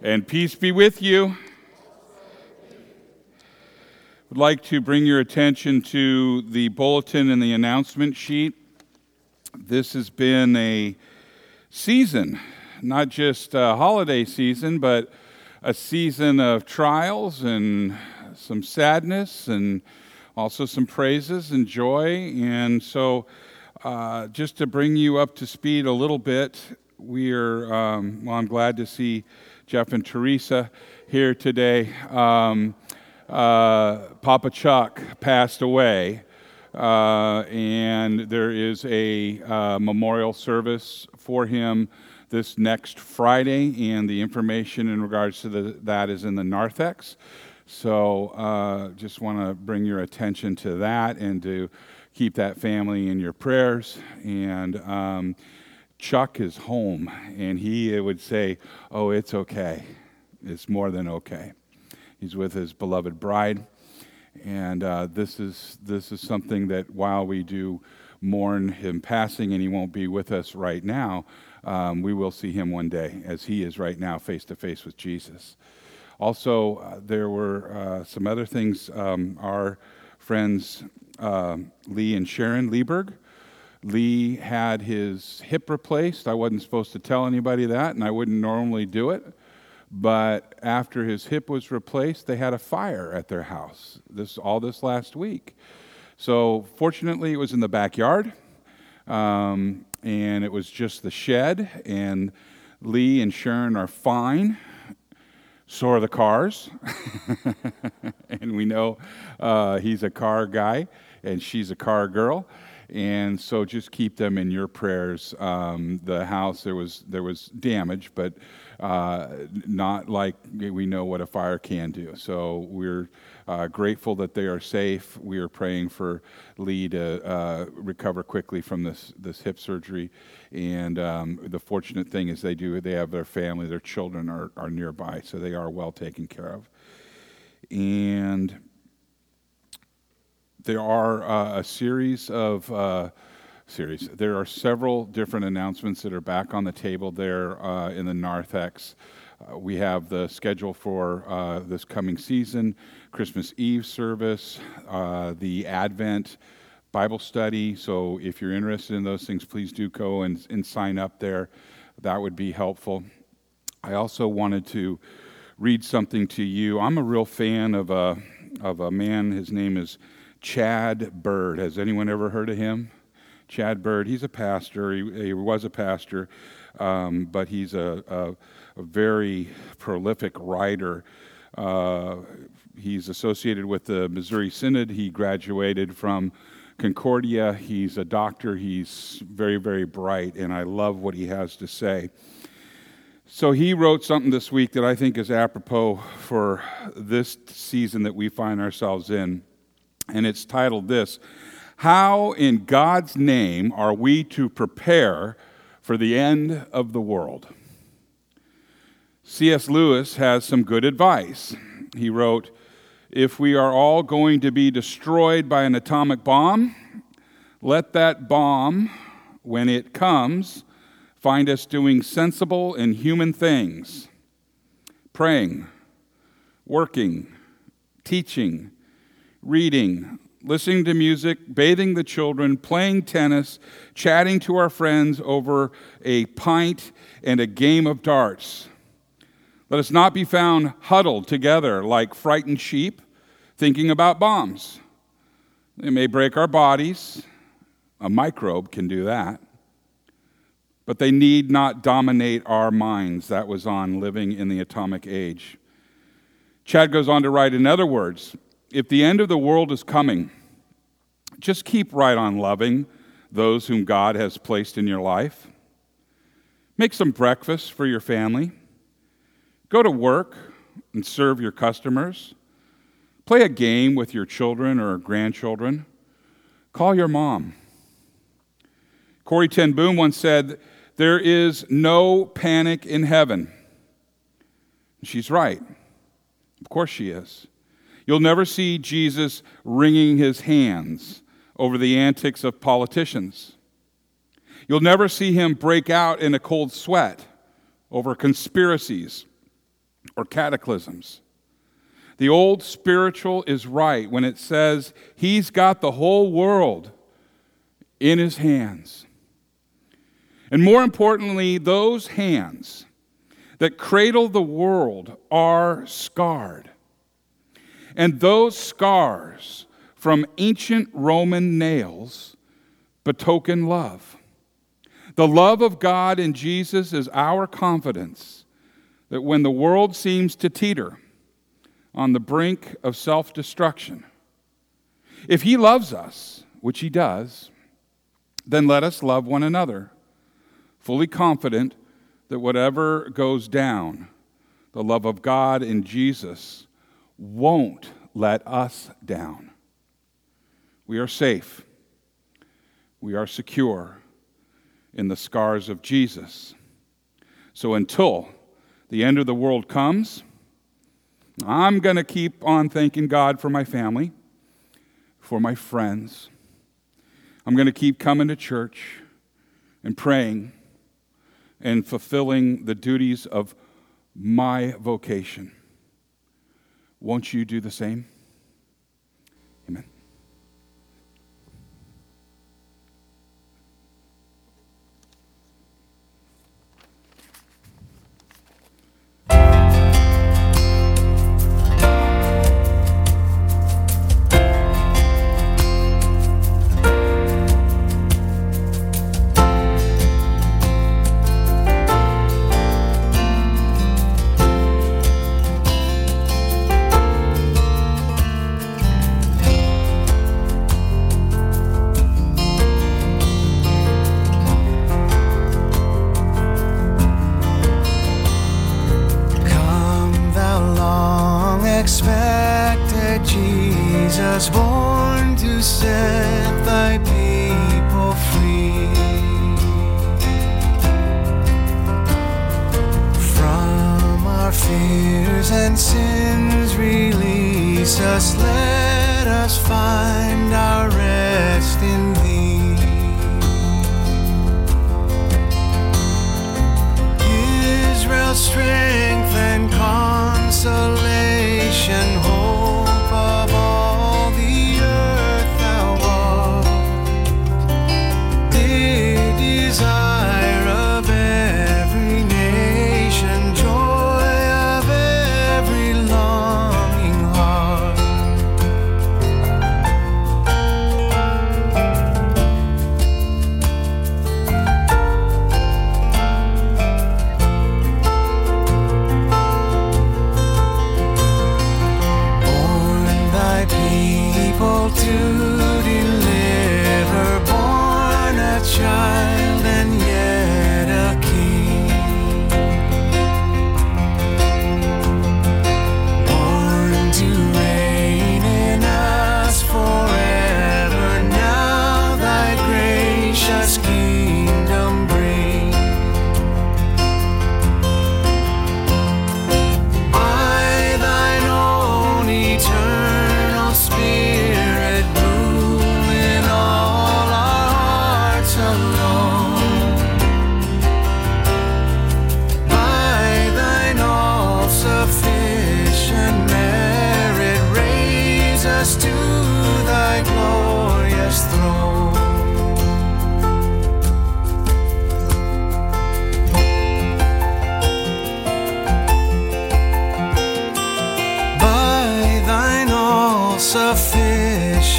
And peace be with you. Would like to bring your attention to the bulletin and the announcement sheet. This has been a season, not just a holiday season, but a season of trials and some sadness and also some praises and joy. And so, uh, just to bring you up to speed a little bit, we are, um, well, I'm glad to see Jeff and Teresa here today. Um, uh, Papa Chuck passed away, uh, and there is a uh, memorial service for him this next Friday, and the information in regards to the, that is in the narthex. So, uh, just want to bring your attention to that and to keep that family in your prayers. And um, Chuck is home, and he would say, Oh, it's okay. It's more than okay. He's with his beloved bride. And uh, this, is, this is something that while we do mourn him passing and he won't be with us right now, um, we will see him one day as he is right now face to face with Jesus. Also, uh, there were uh, some other things. Um, our friends uh, Lee and Sharon Lieberg Lee had his hip replaced. I wasn't supposed to tell anybody that, and I wouldn't normally do it. But after his hip was replaced, they had a fire at their house. This all this last week. So fortunately, it was in the backyard, um, and it was just the shed. And Lee and Sharon are fine. So are the cars, and we know uh, he's a car guy, and she's a car girl and so just keep them in your prayers. Um, the house there was there was damage, but uh, not like we know what a fire can do. So we're uh, grateful that they are safe. We are praying for Lee to uh, recover quickly from this this hip surgery, and um, the fortunate thing is they do they have their family, their children are are nearby, so they are well taken care of, and there are uh, a series of uh, series. There are several different announcements that are back on the table there uh, in the narthex. Uh, we have the schedule for uh, this coming season, Christmas Eve service, uh, the Advent Bible study. So if you're interested in those things, please do go and, and sign up there. That would be helpful. I also wanted to read something to you. I'm a real fan of a, of a man. His name is Chad Bird. Has anyone ever heard of him? Chad Bird. He's a pastor. He, he was a pastor, um, but he's a, a, a, very prolific writer. Uh, he's associated with the Missouri Synod. He graduated from Concordia. He's a doctor. He's very, very bright, and I love what he has to say. So he wrote something this week that I think is apropos for this season that we find ourselves in and it's titled this How in God's Name Are We to Prepare for the End of the World? C.S. Lewis has some good advice. He wrote, If we are all going to be destroyed by an atomic bomb, let that bomb, when it comes, find us doing sensible and human things praying, working, teaching, reading, listening to music, bathing the children, playing tennis, chatting to our friends over a pint and a game of darts. Let us not be found huddled together like frightened sheep, thinking about bombs. They may break our bodies, a microbe can do that, but they need not dominate our minds. That was on living in the atomic age. Chad goes on to write, in other words, if the end of the world is coming, just keep right on loving those whom God has placed in your life. Make some breakfast for your family. Go to work and serve your customers. Play a game with your children or grandchildren. Call your mom. Corrie Ten Boom once said, There is no panic in heaven. She's right. Of course she is. You'll never see Jesus wringing his hands over the antics of politicians. You'll never see him break out in a cold sweat over conspiracies or cataclysms. The old spiritual is right when it says he's got the whole world in his hands. And more importantly, those hands that cradle the world are scarred. And those scars from ancient Roman nails betoken love. The love of God in Jesus is our confidence that when the world seems to teeter on the brink of self destruction, if He loves us, which He does, then let us love one another, fully confident that whatever goes down, the love of God in Jesus won't let us down. We are safe. We are secure in the scars of Jesus. So until the end of the world comes, I'm going to keep on thanking God for my family, for my friends. I'm going to keep coming to church and praying and fulfilling the duties of my vocation. Won't you do the same?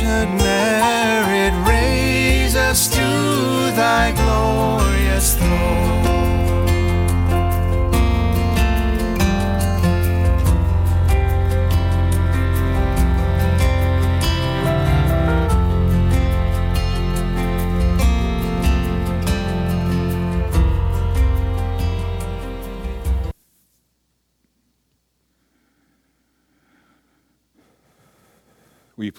Will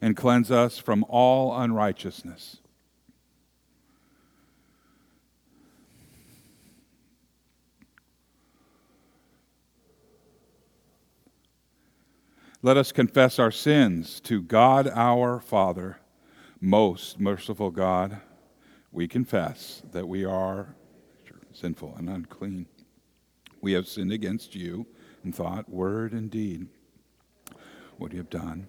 and cleanse us from all unrighteousness. Let us confess our sins to God our Father, most merciful God. We confess that we are sinful and unclean. We have sinned against you in thought, word, and deed. What you have done,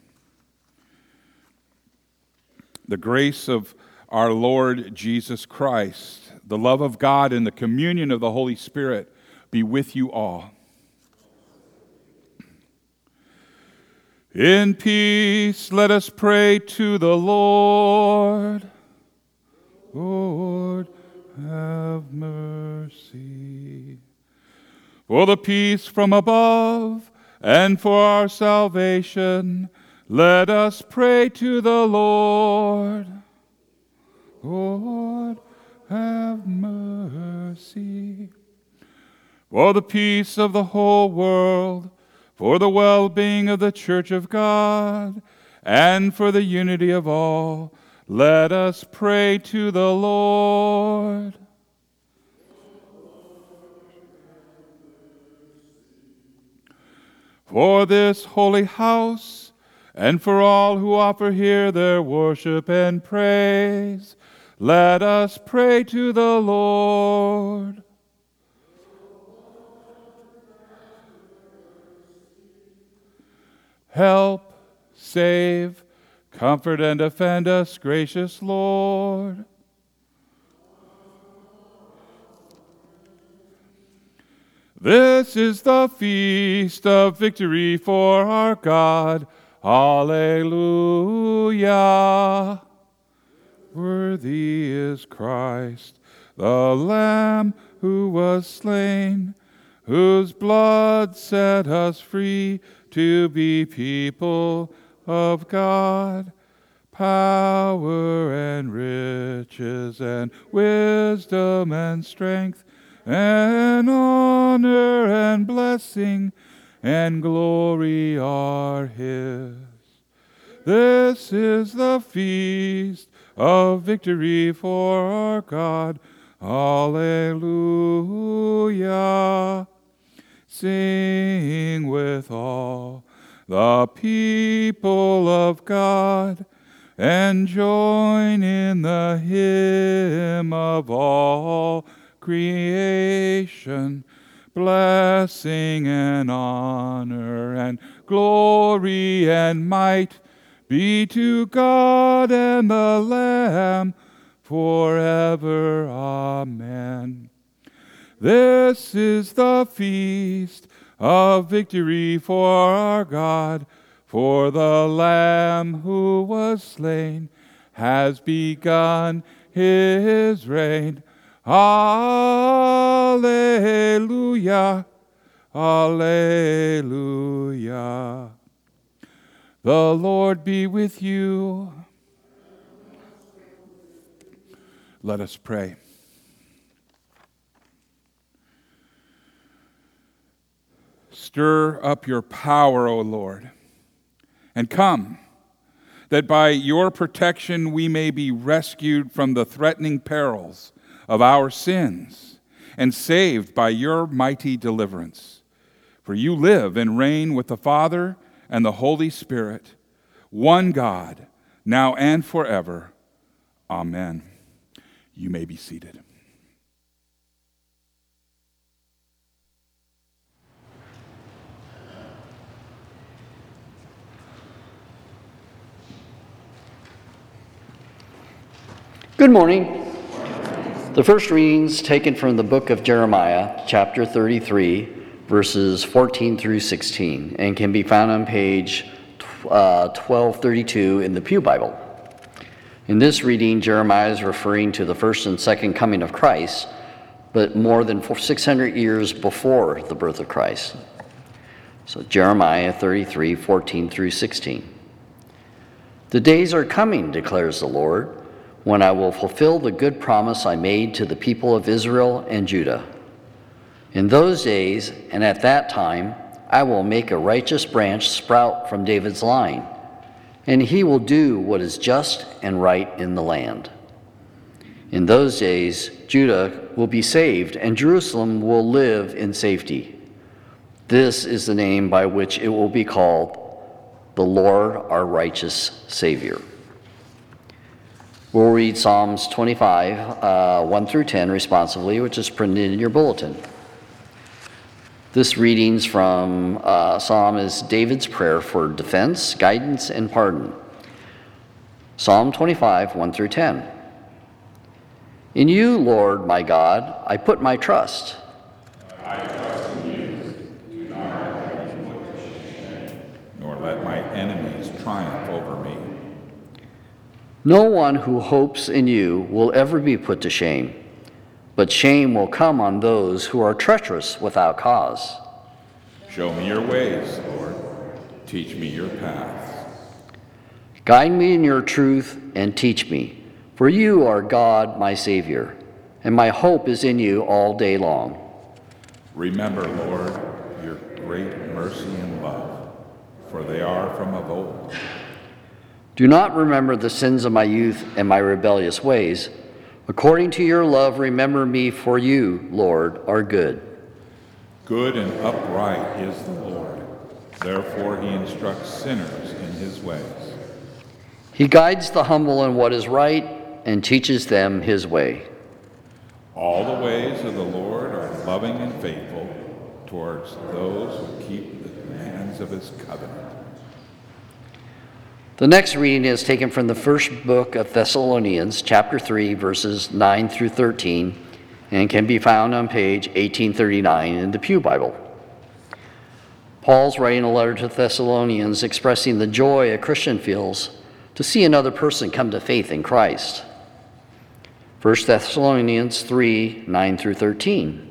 The grace of our Lord Jesus Christ, the love of God, and the communion of the Holy Spirit be with you all. In peace, let us pray to the Lord. Lord, have mercy. For the peace from above and for our salvation, let us pray to the Lord. Lord, have mercy. For the peace of the whole world, for the well being of the church of God, and for the unity of all, let us pray to the Lord. For this holy house, and for all who offer here their worship and praise, let us pray to the Lord. Help, save, comfort, and defend us, gracious Lord. This is the feast of victory for our God. Alleluia. Worthy is Christ, the Lamb who was slain, whose blood set us free to be people of God. Power and riches and wisdom and strength and honor and blessing and glory are His. This is the feast of victory for our God. Alleluia. Sing with all the people of God and join in the hymn of all creation. Blessing and honor and glory and might be to God and the Lamb forever. Amen. This is the feast of victory for our God, for the Lamb who was slain has begun his reign. Alleluia. Alleluia. The Lord be with you. Let us pray. Stir up your power, O Lord, and come, that by your protection we may be rescued from the threatening perils of our sins and saved by your mighty deliverance. For you live and reign with the Father and the Holy Spirit, one God, now and forever. Amen. You may be seated. Good morning. The first readings taken from the book of Jeremiah, chapter 33, verses 14 through 16, and can be found on page uh, 1232 in the Pew Bible. In this reading, Jeremiah is referring to the first and second coming of Christ, but more than 600 years before the birth of Christ. So, Jeremiah 33, 14 through 16. The days are coming, declares the Lord when I will fulfill the good promise I made to the people of Israel and Judah. In those days and at that time, I will make a righteous branch sprout from David's line, and he will do what is just and right in the land. In those days, Judah will be saved, and Jerusalem will live in safety. This is the name by which it will be called the Lord our righteous Savior. We'll read Psalms 25, uh, 1 through 10 responsively, which is printed in your bulletin. This readings from uh, Psalm is David's prayer for defense, guidance, and pardon. Psalm 25, 1 through 10. In you, Lord my God, I put my trust. I trust in you. Do not let my enemies triumph. No one who hopes in you will ever be put to shame, but shame will come on those who are treacherous without cause. Show me your ways, Lord. Teach me your paths. Guide me in your truth and teach me, for you are God, my Savior, and my hope is in you all day long. Remember, Lord, your great mercy and love, for they are from of old. Do not remember the sins of my youth and my rebellious ways. According to your love, remember me, for you, Lord, are good. Good and upright is the Lord. Therefore, he instructs sinners in his ways. He guides the humble in what is right and teaches them his way. All the ways of the Lord are loving and faithful towards those who keep the commands of his covenant. The next reading is taken from the first book of Thessalonians, chapter 3, verses 9 through 13, and can be found on page 1839 in the Pew Bible. Paul's writing a letter to Thessalonians expressing the joy a Christian feels to see another person come to faith in Christ. 1 Thessalonians 3 9 through 13.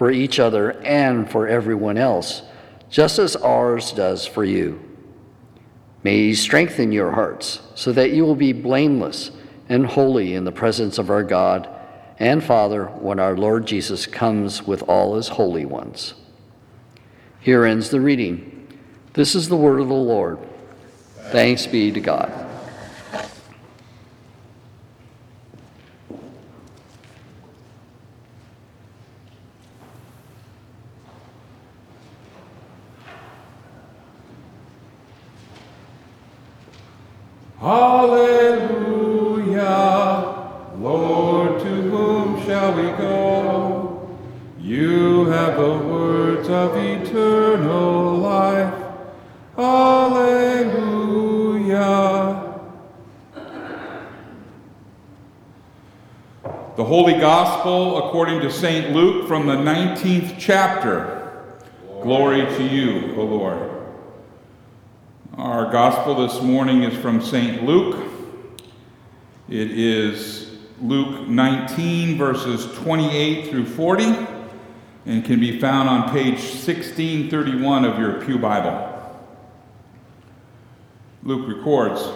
for each other and for everyone else, just as ours does for you. May He strengthen your hearts so that you will be blameless and holy in the presence of our God and Father when our Lord Jesus comes with all His holy ones. Here ends the reading. This is the word of the Lord. Thanks be to God. Hallelujah. Lord, to whom shall we go? You have the words of eternal life. Alleluia. The Holy Gospel according to St. Luke from the 19th chapter. Glory to you, O Lord. Our Gospel this morning is from St. Luke. It is Luke 19, verses 28 through 40, and can be found on page 1631 of your Pew Bible. Luke records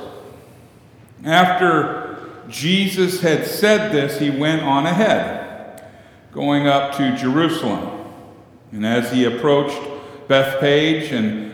After Jesus had said this, he went on ahead, going up to Jerusalem. And as he approached Bethphage and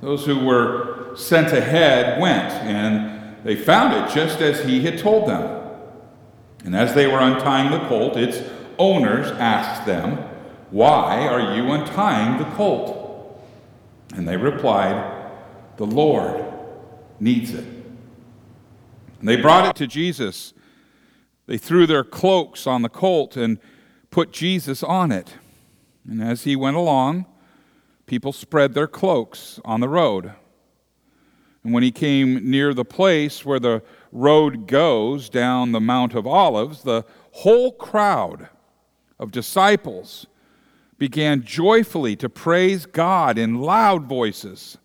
Those who were sent ahead went, and they found it just as he had told them. And as they were untying the colt, its owners asked them, Why are you untying the colt? And they replied, The Lord needs it. And they brought it to Jesus. They threw their cloaks on the colt and put Jesus on it. And as he went along, people spread their cloaks on the road. And when he came near the place where the road goes down the Mount of Olives, the whole crowd of disciples began joyfully to praise God in loud voices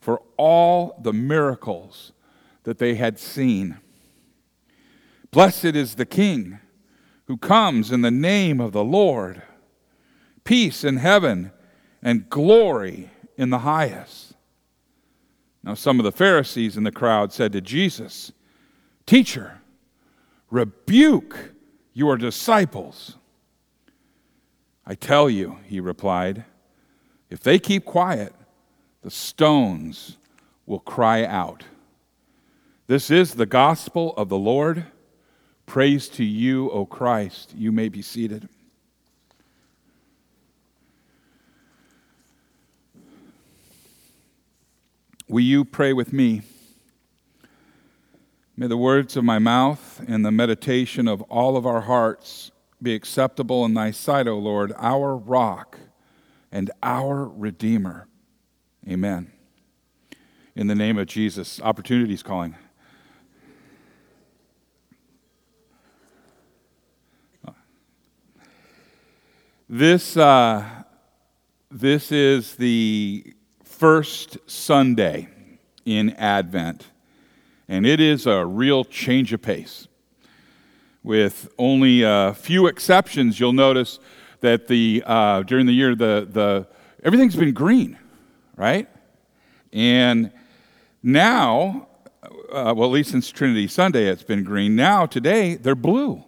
for all the miracles that they had seen. Blessed is the King who comes in the name of the Lord. Peace in heaven and glory in the highest. Now, some of the Pharisees in the crowd said to Jesus, Teacher, rebuke your disciples. I tell you, he replied, if they keep quiet, the stones will cry out. This is the gospel of the Lord. Praise to you, O Christ. You may be seated. Will you pray with me? May the words of my mouth and the meditation of all of our hearts be acceptable in thy sight, O Lord, our rock and our Redeemer. Amen. In the name of Jesus, opportunities calling. This, uh, this is the first Sunday in Advent, and it is a real change of pace. With only a few exceptions, you'll notice that the, uh, during the year, the, the, everything's been green, right? And now, uh, well, at least since Trinity Sunday, it's been green. Now, today, they're blue.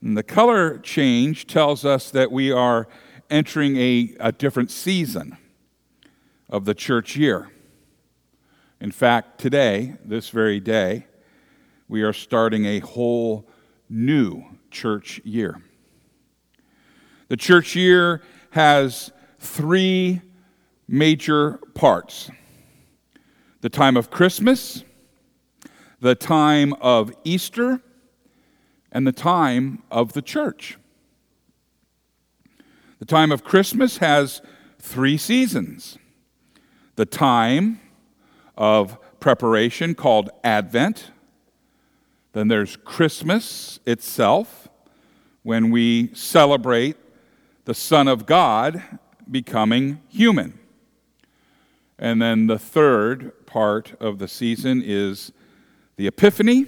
And the color change tells us that we are entering a, a different season of the church year. In fact, today, this very day, we are starting a whole new church year. The church year has three major parts the time of Christmas, the time of Easter, and the time of the church. The time of Christmas has three seasons the time of preparation called Advent, then there's Christmas itself, when we celebrate the Son of God becoming human. And then the third part of the season is the Epiphany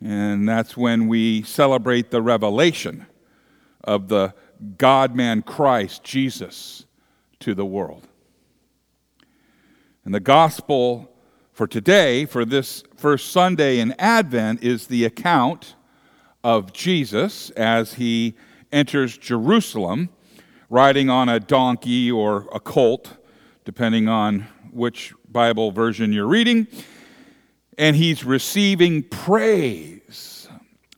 and that's when we celebrate the revelation of the God man Christ, Jesus, to the world. And the gospel for today, for this first Sunday in Advent, is the account of Jesus as he enters Jerusalem, riding on a donkey or a colt, depending on which Bible version you're reading. And he's receiving praise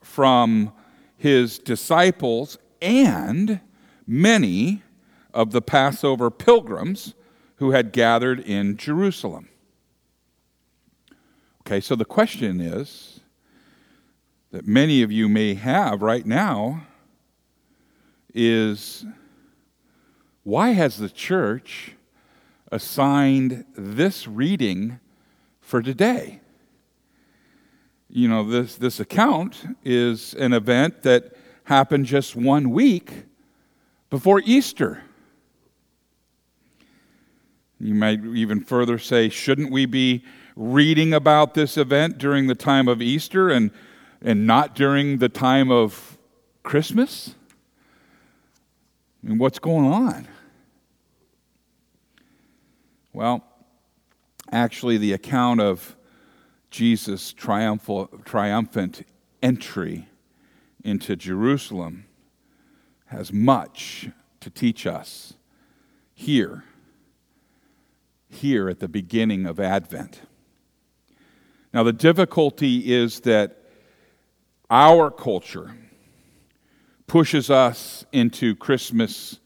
from his disciples and many of the Passover pilgrims who had gathered in Jerusalem. Okay, so the question is that many of you may have right now is why has the church assigned this reading for today? You know, this, this account is an event that happened just one week before Easter. You might even further say, shouldn't we be reading about this event during the time of Easter and, and not during the time of Christmas? I mean, what's going on? Well, actually, the account of Jesus' triumphal, triumphant entry into Jerusalem has much to teach us here, here at the beginning of Advent. Now, the difficulty is that our culture pushes us into Christmas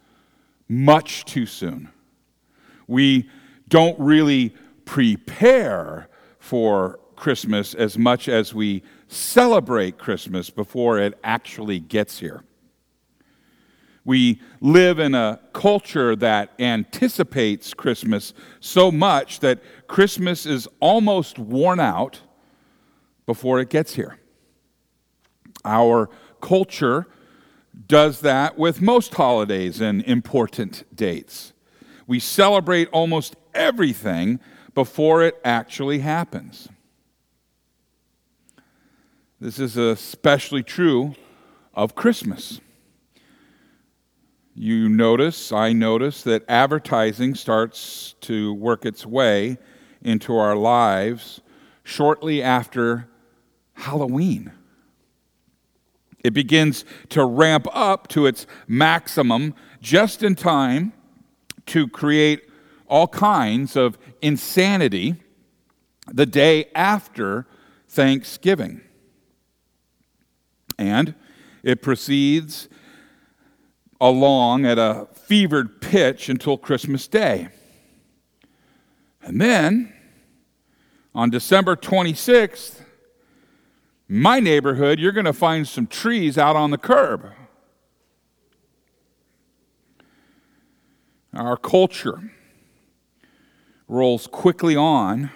much too soon. We don't really prepare for Christmas as much as we celebrate Christmas before it actually gets here. We live in a culture that anticipates Christmas so much that Christmas is almost worn out before it gets here. Our culture does that with most holidays and important dates. We celebrate almost everything before it actually happens. This is especially true of Christmas. You notice, I notice, that advertising starts to work its way into our lives shortly after Halloween. It begins to ramp up to its maximum just in time to create all kinds of insanity the day after Thanksgiving. And it proceeds along at a fevered pitch until Christmas Day. And then, on December 26th, my neighborhood, you're going to find some trees out on the curb. Our culture rolls quickly on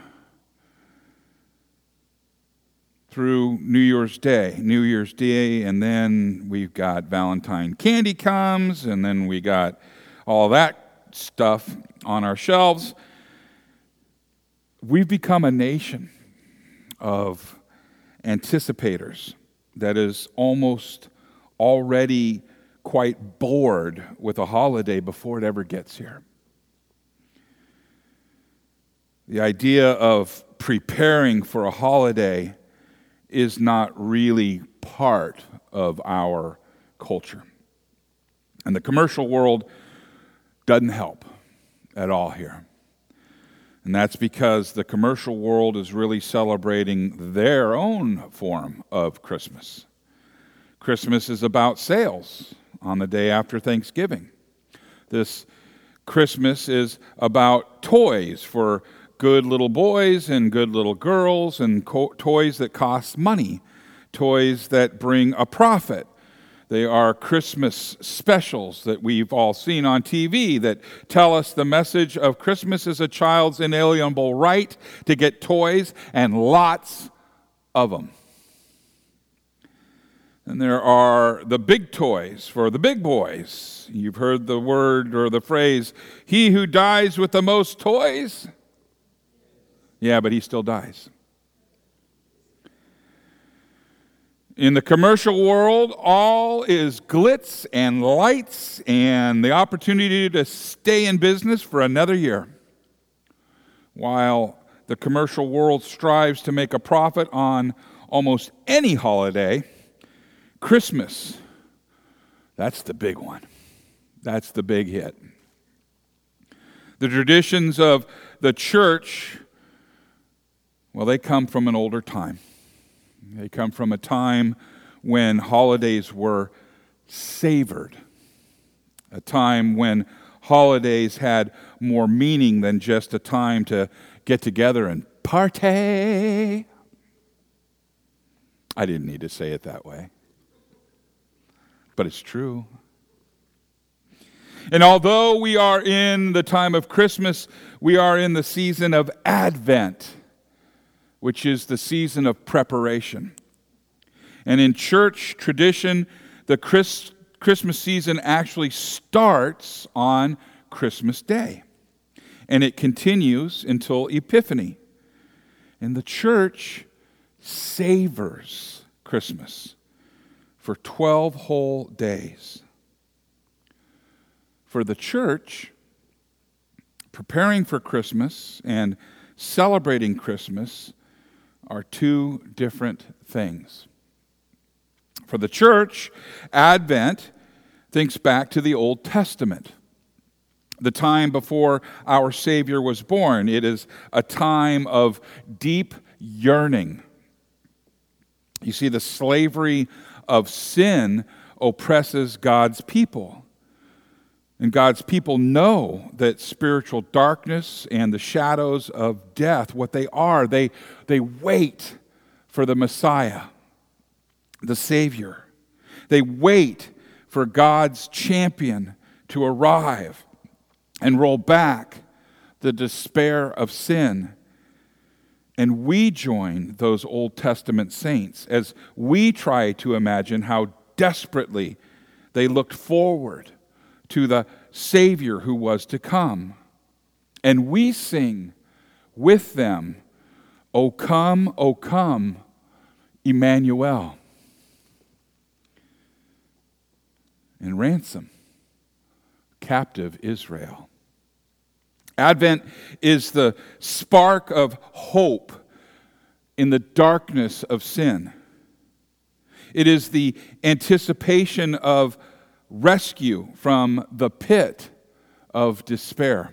through New Year's Day. New Year's Day, and then we've got Valentine candy comes, and then we got all that stuff on our shelves. We've become a nation of anticipators that is almost already quite bored with a holiday before it ever gets here. The idea of preparing for a holiday is not really part of our culture. And the commercial world doesn't help at all here. And that's because the commercial world is really celebrating their own form of Christmas. Christmas is about sales on the day after Thanksgiving. This Christmas is about toys for good little boys and good little girls and co- toys that cost money, toys that bring a profit. They are Christmas specials that we've all seen on TV that tell us the message of Christmas is a child's inalienable right to get toys and lots of them. And there are the big toys for the big boys. You've heard the word or the phrase, he who dies with the most toys yeah, but he still dies. In the commercial world, all is glitz and lights and the opportunity to stay in business for another year. While the commercial world strives to make a profit on almost any holiday, Christmas, that's the big one. That's the big hit. The traditions of the church, well, they come from an older time. They come from a time when holidays were savored, a time when holidays had more meaning than just a time to get together and party. I didn't need to say it that way, but it's true. And although we are in the time of Christmas, we are in the season of Advent, which is the season of preparation. And in church tradition, the Chris, Christmas season actually starts on Christmas Day, and it continues until Epiphany. And the church savors Christmas for 12 whole days. For the church, preparing for Christmas and celebrating Christmas are two different things. For the church, Advent thinks back to the Old Testament, the time before our Savior was born. It is a time of deep yearning. You see, the slavery of sin oppresses God's people. And God's people know that spiritual darkness and the shadows of death, what they are, they, they wait for the Messiah the Savior. They wait for God's champion to arrive and roll back the despair of sin. And we join those Old Testament saints as we try to imagine how desperately they looked forward to the Savior who was to come. And we sing with them, O come, O come, Emmanuel. and ransom captive Israel. Advent is the spark of hope in the darkness of sin. It is the anticipation of rescue from the pit of despair.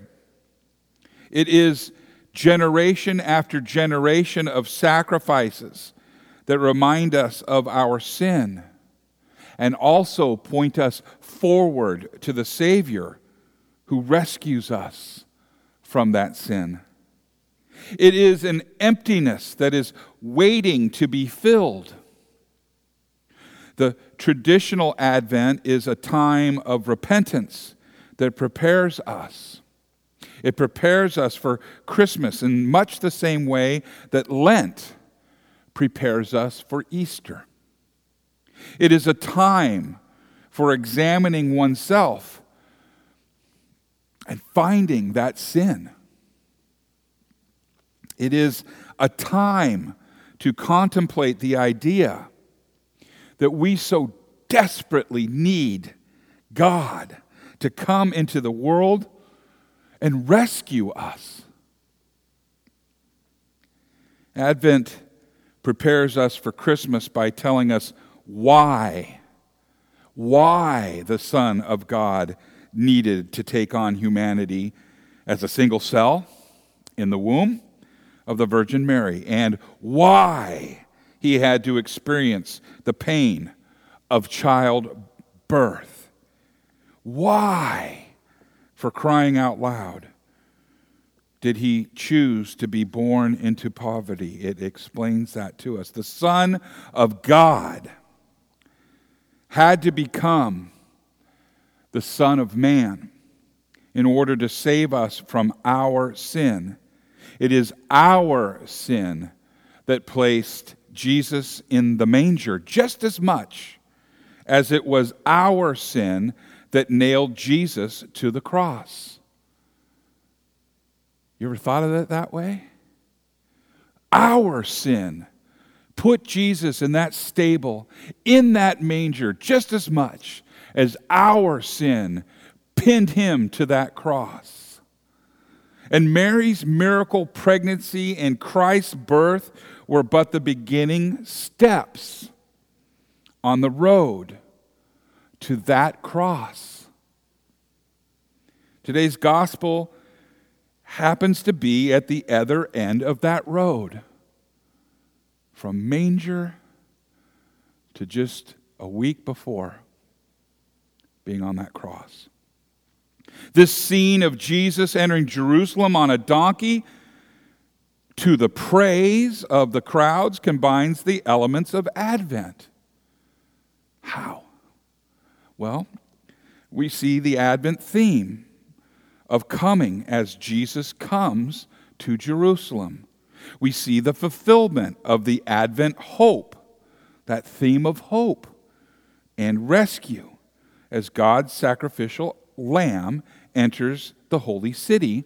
It is generation after generation of sacrifices that remind us of our sin and also point us forward to the Savior who rescues us from that sin. It is an emptiness that is waiting to be filled. The traditional Advent is a time of repentance that prepares us. It prepares us for Christmas in much the same way that Lent prepares us for Easter. It is a time for examining oneself and finding that sin. It is a time to contemplate the idea that we so desperately need God to come into the world and rescue us. Advent prepares us for Christmas by telling us why, why the Son of God needed to take on humanity as a single cell in the womb of the Virgin Mary, and why he had to experience the pain of childbirth. Why, for crying out loud, did he choose to be born into poverty? It explains that to us. The Son of God had to become the Son of Man in order to save us from our sin. It is our sin that placed Jesus in the manger just as much as it was our sin that nailed Jesus to the cross. You ever thought of it that way? Our sin put Jesus in that stable, in that manger, just as much as our sin pinned him to that cross. And Mary's miracle pregnancy and Christ's birth were but the beginning steps on the road to that cross. Today's gospel happens to be at the other end of that road from manger to just a week before being on that cross. This scene of Jesus entering Jerusalem on a donkey to the praise of the crowds combines the elements of Advent. How? Well, we see the Advent theme of coming as Jesus comes to Jerusalem. We see the fulfillment of the Advent hope, that theme of hope and rescue, as God's sacrificial lamb enters the holy city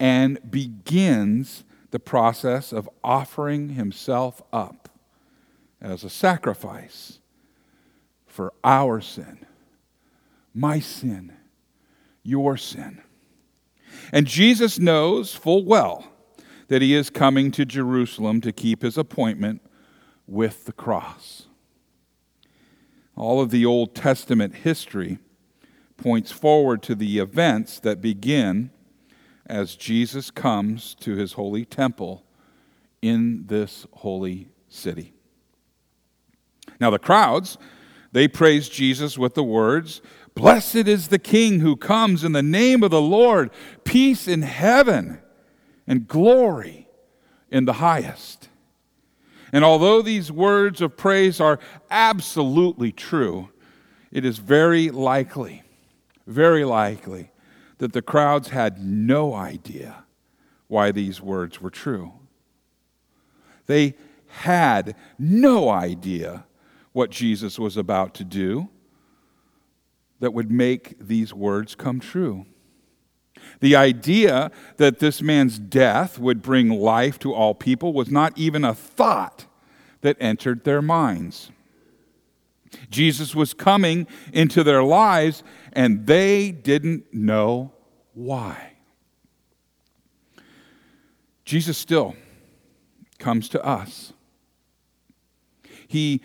and begins the process of offering himself up as a sacrifice for our sin, my sin, your sin. And Jesus knows full well that he is coming to Jerusalem to keep his appointment with the cross. All of the Old Testament history points forward to the events that begin as Jesus comes to his holy temple in this holy city. Now, the crowds, they praise Jesus with the words, Blessed is the King who comes in the name of the Lord, peace in heaven and glory in the highest. And although these words of praise are absolutely true, it is very likely, very likely, that the crowds had no idea why these words were true. They had no idea what Jesus was about to do that would make these words come true. The idea that this man's death would bring life to all people was not even a thought that entered their minds. Jesus was coming into their lives, and they didn't know why. Jesus still comes to us. He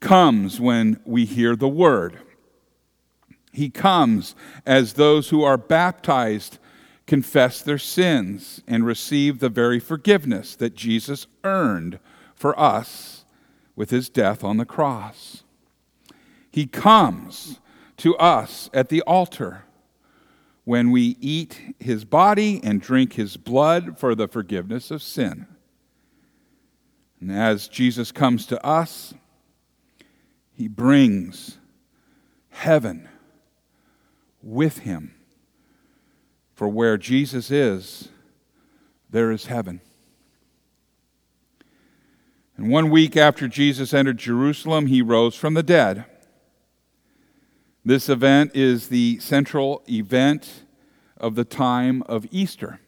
comes when we hear the word. He comes as those who are baptized confess their sins and receive the very forgiveness that Jesus earned for us with his death on the cross. He comes to us at the altar when we eat his body and drink his blood for the forgiveness of sin. And as Jesus comes to us, he brings heaven with him. For where Jesus is, there is heaven. And one week after Jesus entered Jerusalem, he rose from the dead. This event is the central event of the time of Easter.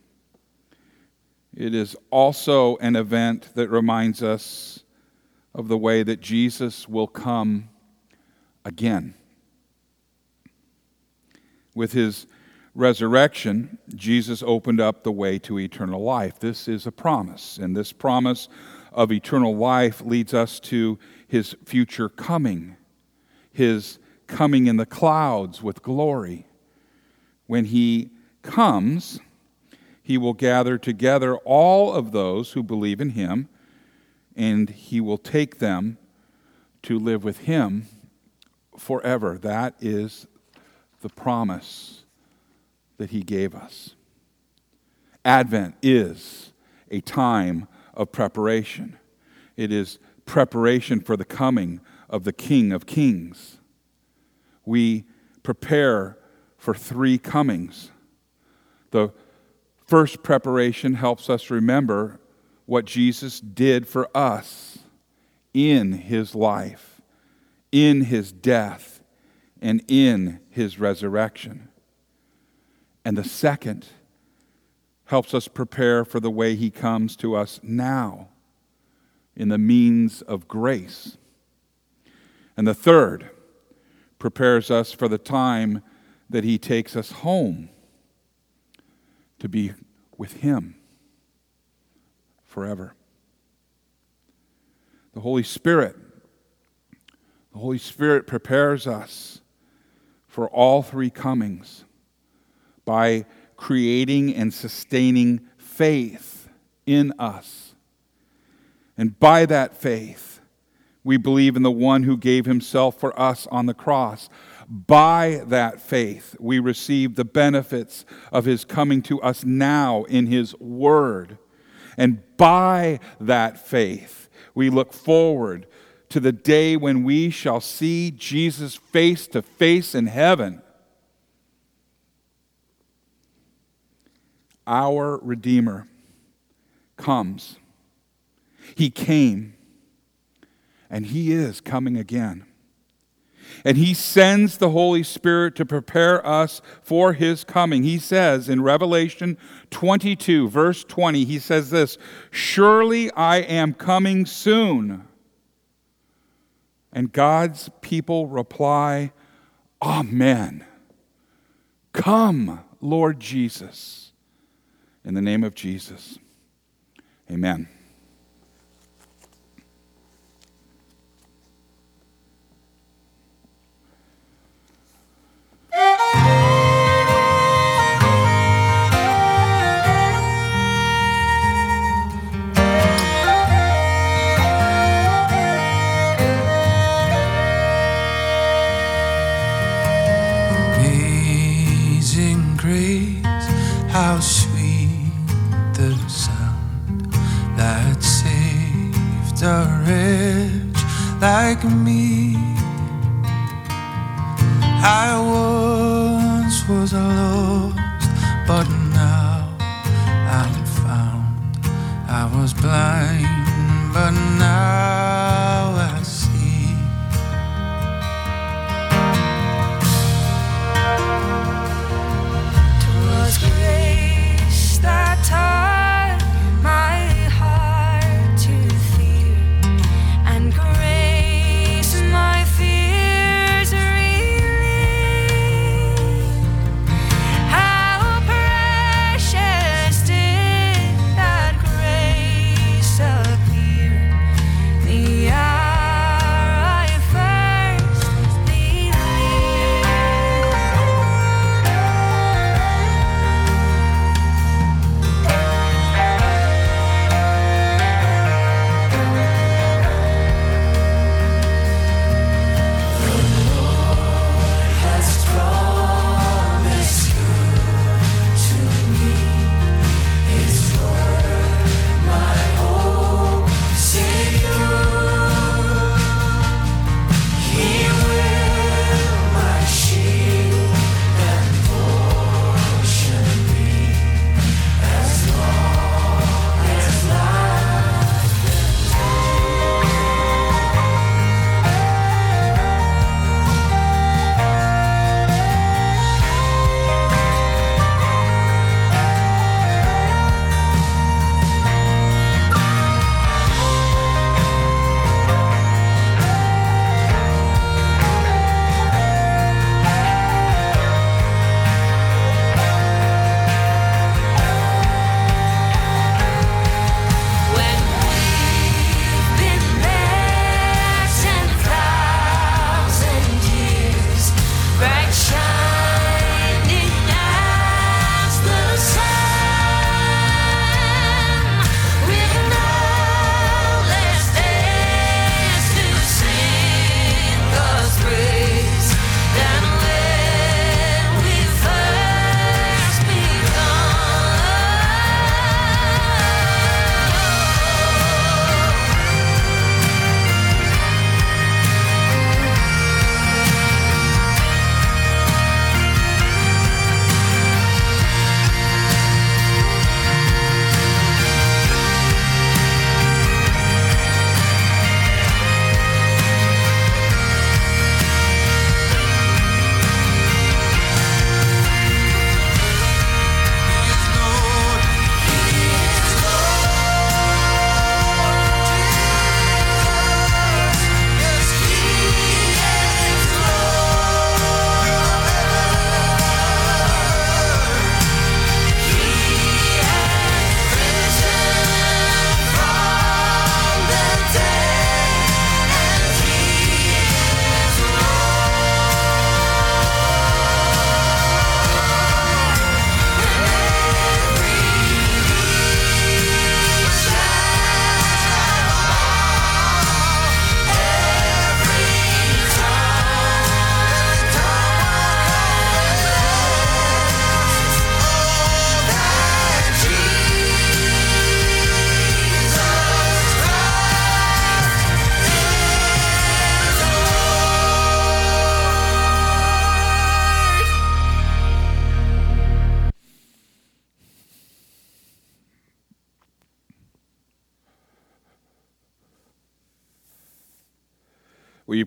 It is also an event that reminds us of the way that Jesus will come again. With his resurrection, Jesus opened up the way to eternal life. This is a promise, and this promise of eternal life leads us to his future coming, his coming in the clouds with glory. When he comes, he will gather together all of those who believe in him, and he will take them to live with him forever. That is the promise that he gave us. Advent is a time of preparation, it is preparation for the coming of the King of Kings. We prepare for three comings. The first preparation helps us remember what Jesus did for us in his life, in his death, and in his resurrection. And the second helps us prepare for the way he comes to us now in the means of grace. And the third prepares us for the time that he takes us home to be with him forever. The Holy Spirit the Holy Spirit prepares us for all three comings by creating and sustaining faith in us. And by that faith, we believe in the one who gave himself for us on the cross. By that faith, we receive the benefits of his coming to us now in his word. And by that faith, we look forward to the day when we shall see Jesus face to face in heaven. Our Redeemer comes. He came, and He is coming again. And He sends the Holy Spirit to prepare us for His coming. He says in Revelation 22, verse 20, He says this Surely I am coming soon. And God's people reply, Amen. Come, Lord Jesus. In the name of Jesus. Amen. Like me. I once was lost, but now I'm found. I was blind,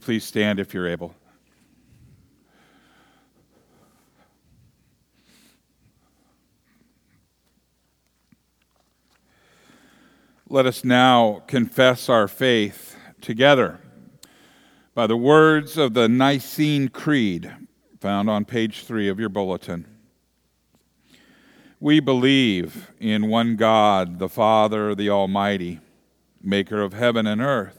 please stand if you're able? Let us now confess our faith together by the words of the Nicene Creed found on page three of your bulletin. We believe in one God, the Father, the Almighty, maker of heaven and earth,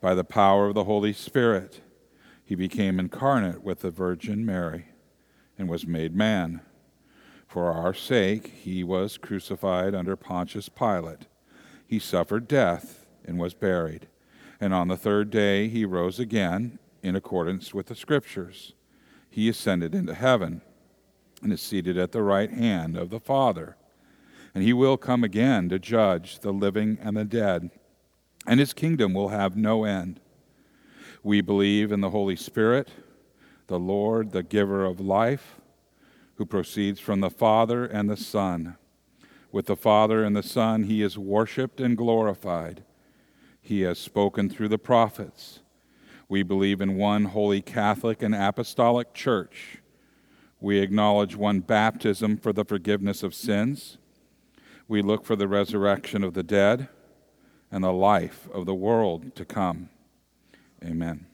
By the power of the Holy Spirit, he became incarnate with the Virgin Mary and was made man. For our sake, he was crucified under Pontius Pilate he suffered death and was buried. And on the third day he rose again in accordance with the Scriptures. He ascended into heaven and is seated at the right hand of the Father. And he will come again to judge the living and the dead, and his kingdom will have no end. We believe in the Holy Spirit, the Lord, the giver of life, who proceeds from the Father and the Son with the Father and the Son, he is worshiped and glorified. He has spoken through the prophets. We believe in one holy Catholic and apostolic church. We acknowledge one baptism for the forgiveness of sins. We look for the resurrection of the dead and the life of the world to come. Amen.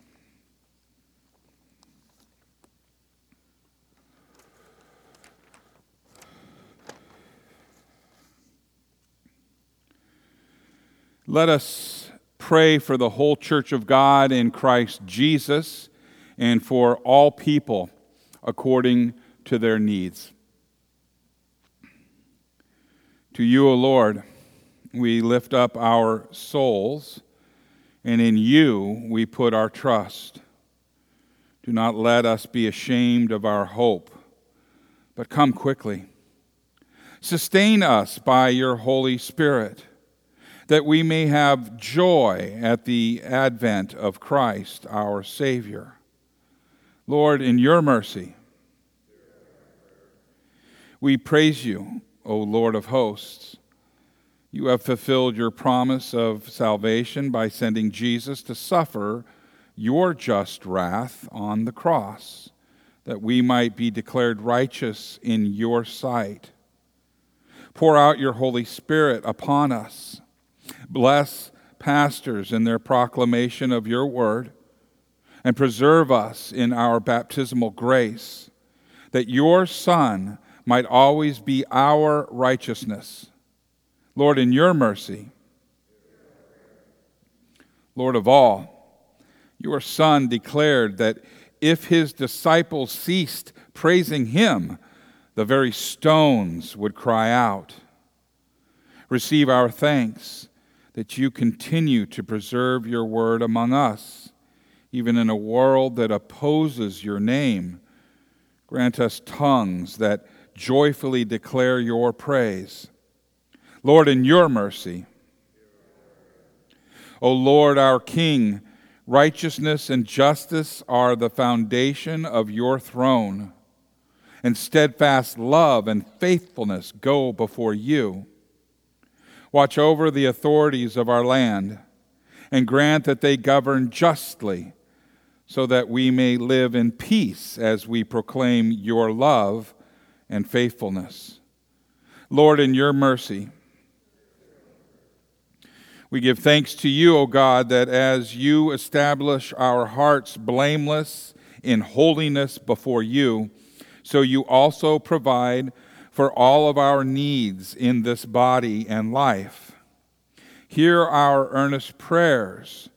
Let us pray for the whole church of God in Christ Jesus and for all people according to their needs. To you, O Lord, we lift up our souls, and in you we put our trust. Do not let us be ashamed of our hope, but come quickly. Sustain us by your Holy Spirit that we may have joy at the advent of Christ, our Savior. Lord, in your mercy, we praise you, O Lord of hosts. You have fulfilled your promise of salvation by sending Jesus to suffer your just wrath on the cross, that we might be declared righteous in your sight. Pour out your Holy Spirit upon us Bless pastors in their proclamation of your word, and preserve us in our baptismal grace, that your Son might always be our righteousness. Lord, in your mercy, Lord of all, your Son declared that if his disciples ceased praising him, the very stones would cry out. Receive our thanks that you continue to preserve your word among us, even in a world that opposes your name. Grant us tongues that joyfully declare your praise. Lord, in your mercy, O Lord, our King, righteousness and justice are the foundation of your throne, and steadfast love and faithfulness go before you. Watch over the authorities of our land and grant that they govern justly so that we may live in peace as we proclaim your love and faithfulness. Lord, in your mercy, we give thanks to you, O God, that as you establish our hearts blameless in holiness before you, so you also provide for all of our needs in this body and life. Hear our earnest prayers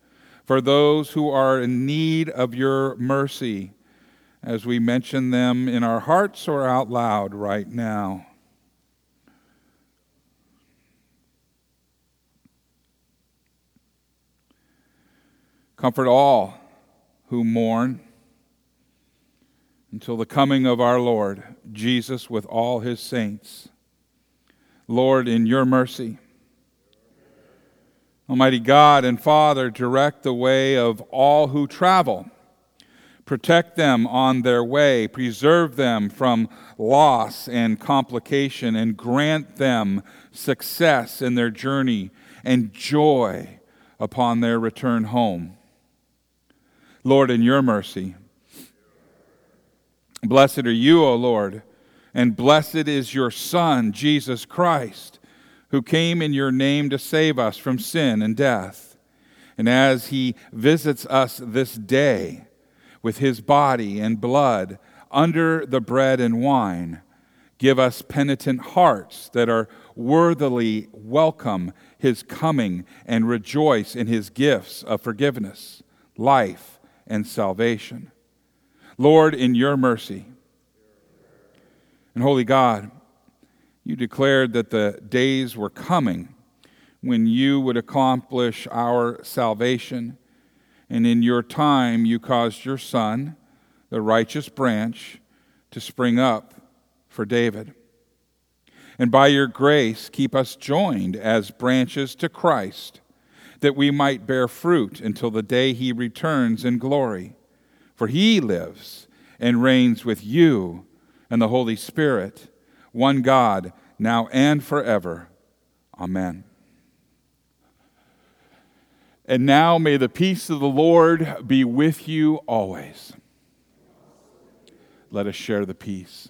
for those who are in need of your mercy as we mention them in our hearts or out loud right now. Comfort all who mourn until the coming of our Lord, Jesus, with all his saints. Lord, in your mercy, Almighty God and Father, direct the way of all who travel. Protect them on their way, preserve them from loss and complication, and grant them success in their journey and joy upon their return home. Lord, in your mercy, blessed are you, O Lord, and blessed is your Son, Jesus Christ, who came in your name to save us from sin and death. And as he visits us this day with his body and blood under the bread and wine, give us penitent hearts that are worthily welcome his coming and rejoice in his gifts of forgiveness, life, and salvation. Lord, in your mercy, and holy God, you declared that the days were coming when you would accomplish our salvation. And in your time, you caused your Son, the righteous branch, to spring up for David. And by your grace, keep us joined as branches to Christ, that we might bear fruit until the day he returns in glory. For he lives and reigns with you and the Holy Spirit, one God, now and forever. Amen. And now may the peace of the Lord be with you always. Let us share the peace.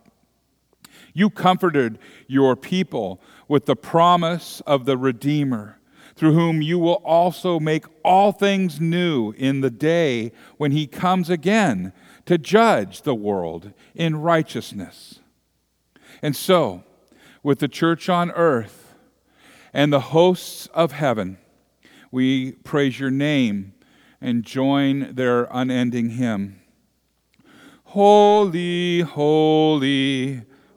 You comforted your people with the promise of the Redeemer, through whom you will also make all things new in the day when he comes again to judge the world in righteousness. And so, with the church on earth and the hosts of heaven, we praise your name and join their unending hymn. Holy, holy,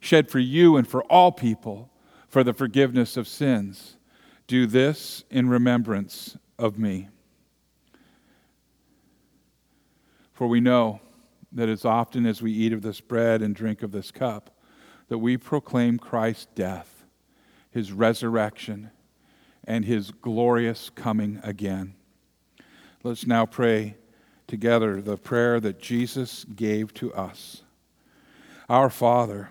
shed for you and for all people for the forgiveness of sins. Do this in remembrance of me. For we know that as often as we eat of this bread and drink of this cup, that we proclaim Christ's death, his resurrection, and his glorious coming again. Let's now pray together the prayer that Jesus gave to us Our Father,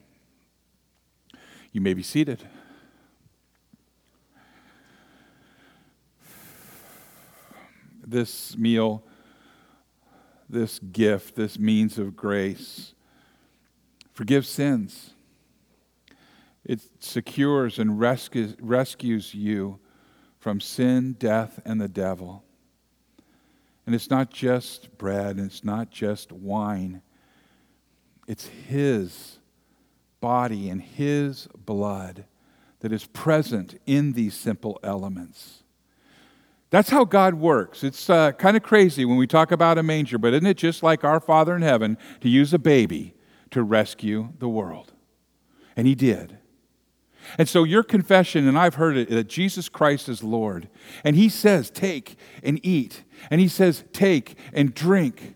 You may be seated. This meal, this gift, this means of grace forgives sins. It secures and rescues, rescues you from sin, death, and the devil. And it's not just bread, and it's not just wine. It's His body and His blood that is present in these simple elements. That's how God works. It's uh, kind of crazy when we talk about a manger, but isn't it just like our Father in heaven to use a baby to rescue the world? And He did. And so, your confession, and I've heard it, that Jesus Christ is Lord. And He says, take and eat. And He says, take and drink.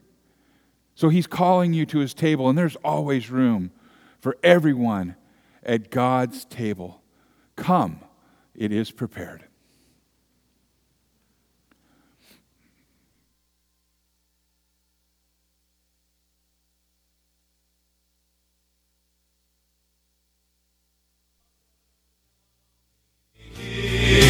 So, He's calling you to His table, and there's always room for everyone at God's table. Come, it is prepared. The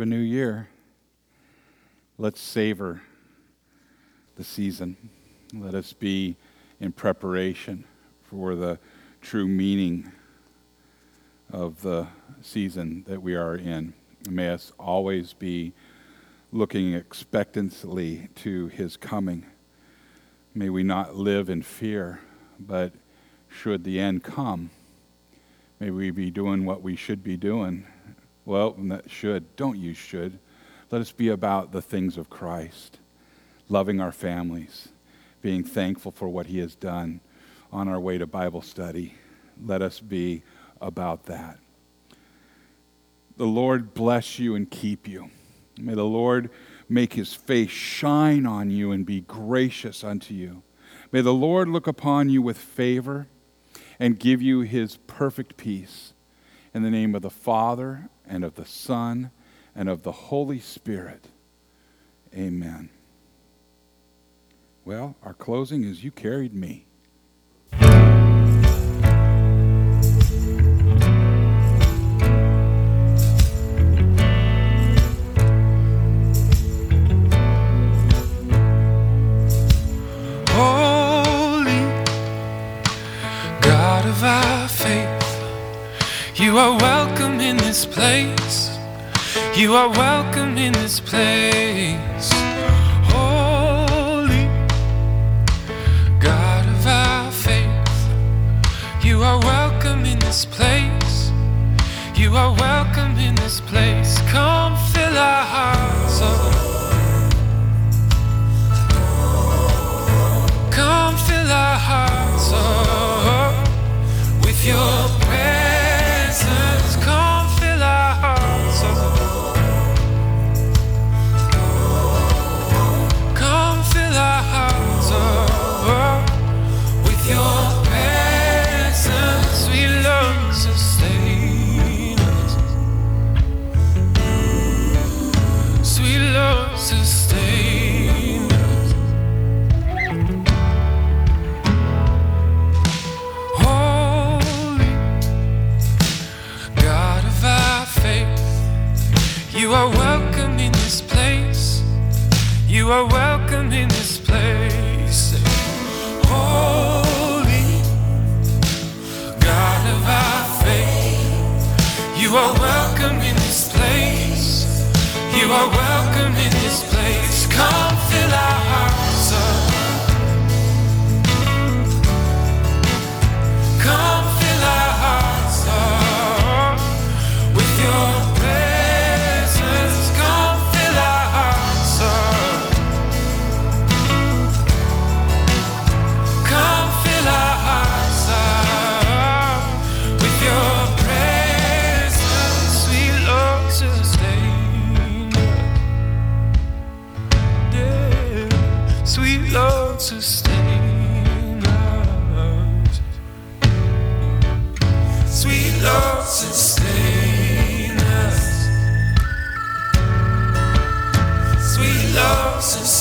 of a new year. Let's savor the season. Let us be in preparation for the true meaning of the season that we are in. May us always be looking expectantly to his coming. May we not live in fear, but should the end come, may we be doing what we should be doing. Well, should. Don't use should. Let us be about the things of Christ, loving our families, being thankful for what he has done on our way to Bible study. Let us be about that. The Lord bless you and keep you. May the Lord make his face shine on you and be gracious unto you. May the Lord look upon you with favor and give you his perfect peace. In the name of the Father, and of the Son, and of the Holy Spirit. Amen. Well, our closing is You Carried Me. You are welcome in this place. Holy God of our faith, you are welcome in this place. You are welcome in this place. Come fill our hearts up. Come fill our hearts up with your Lord, sustain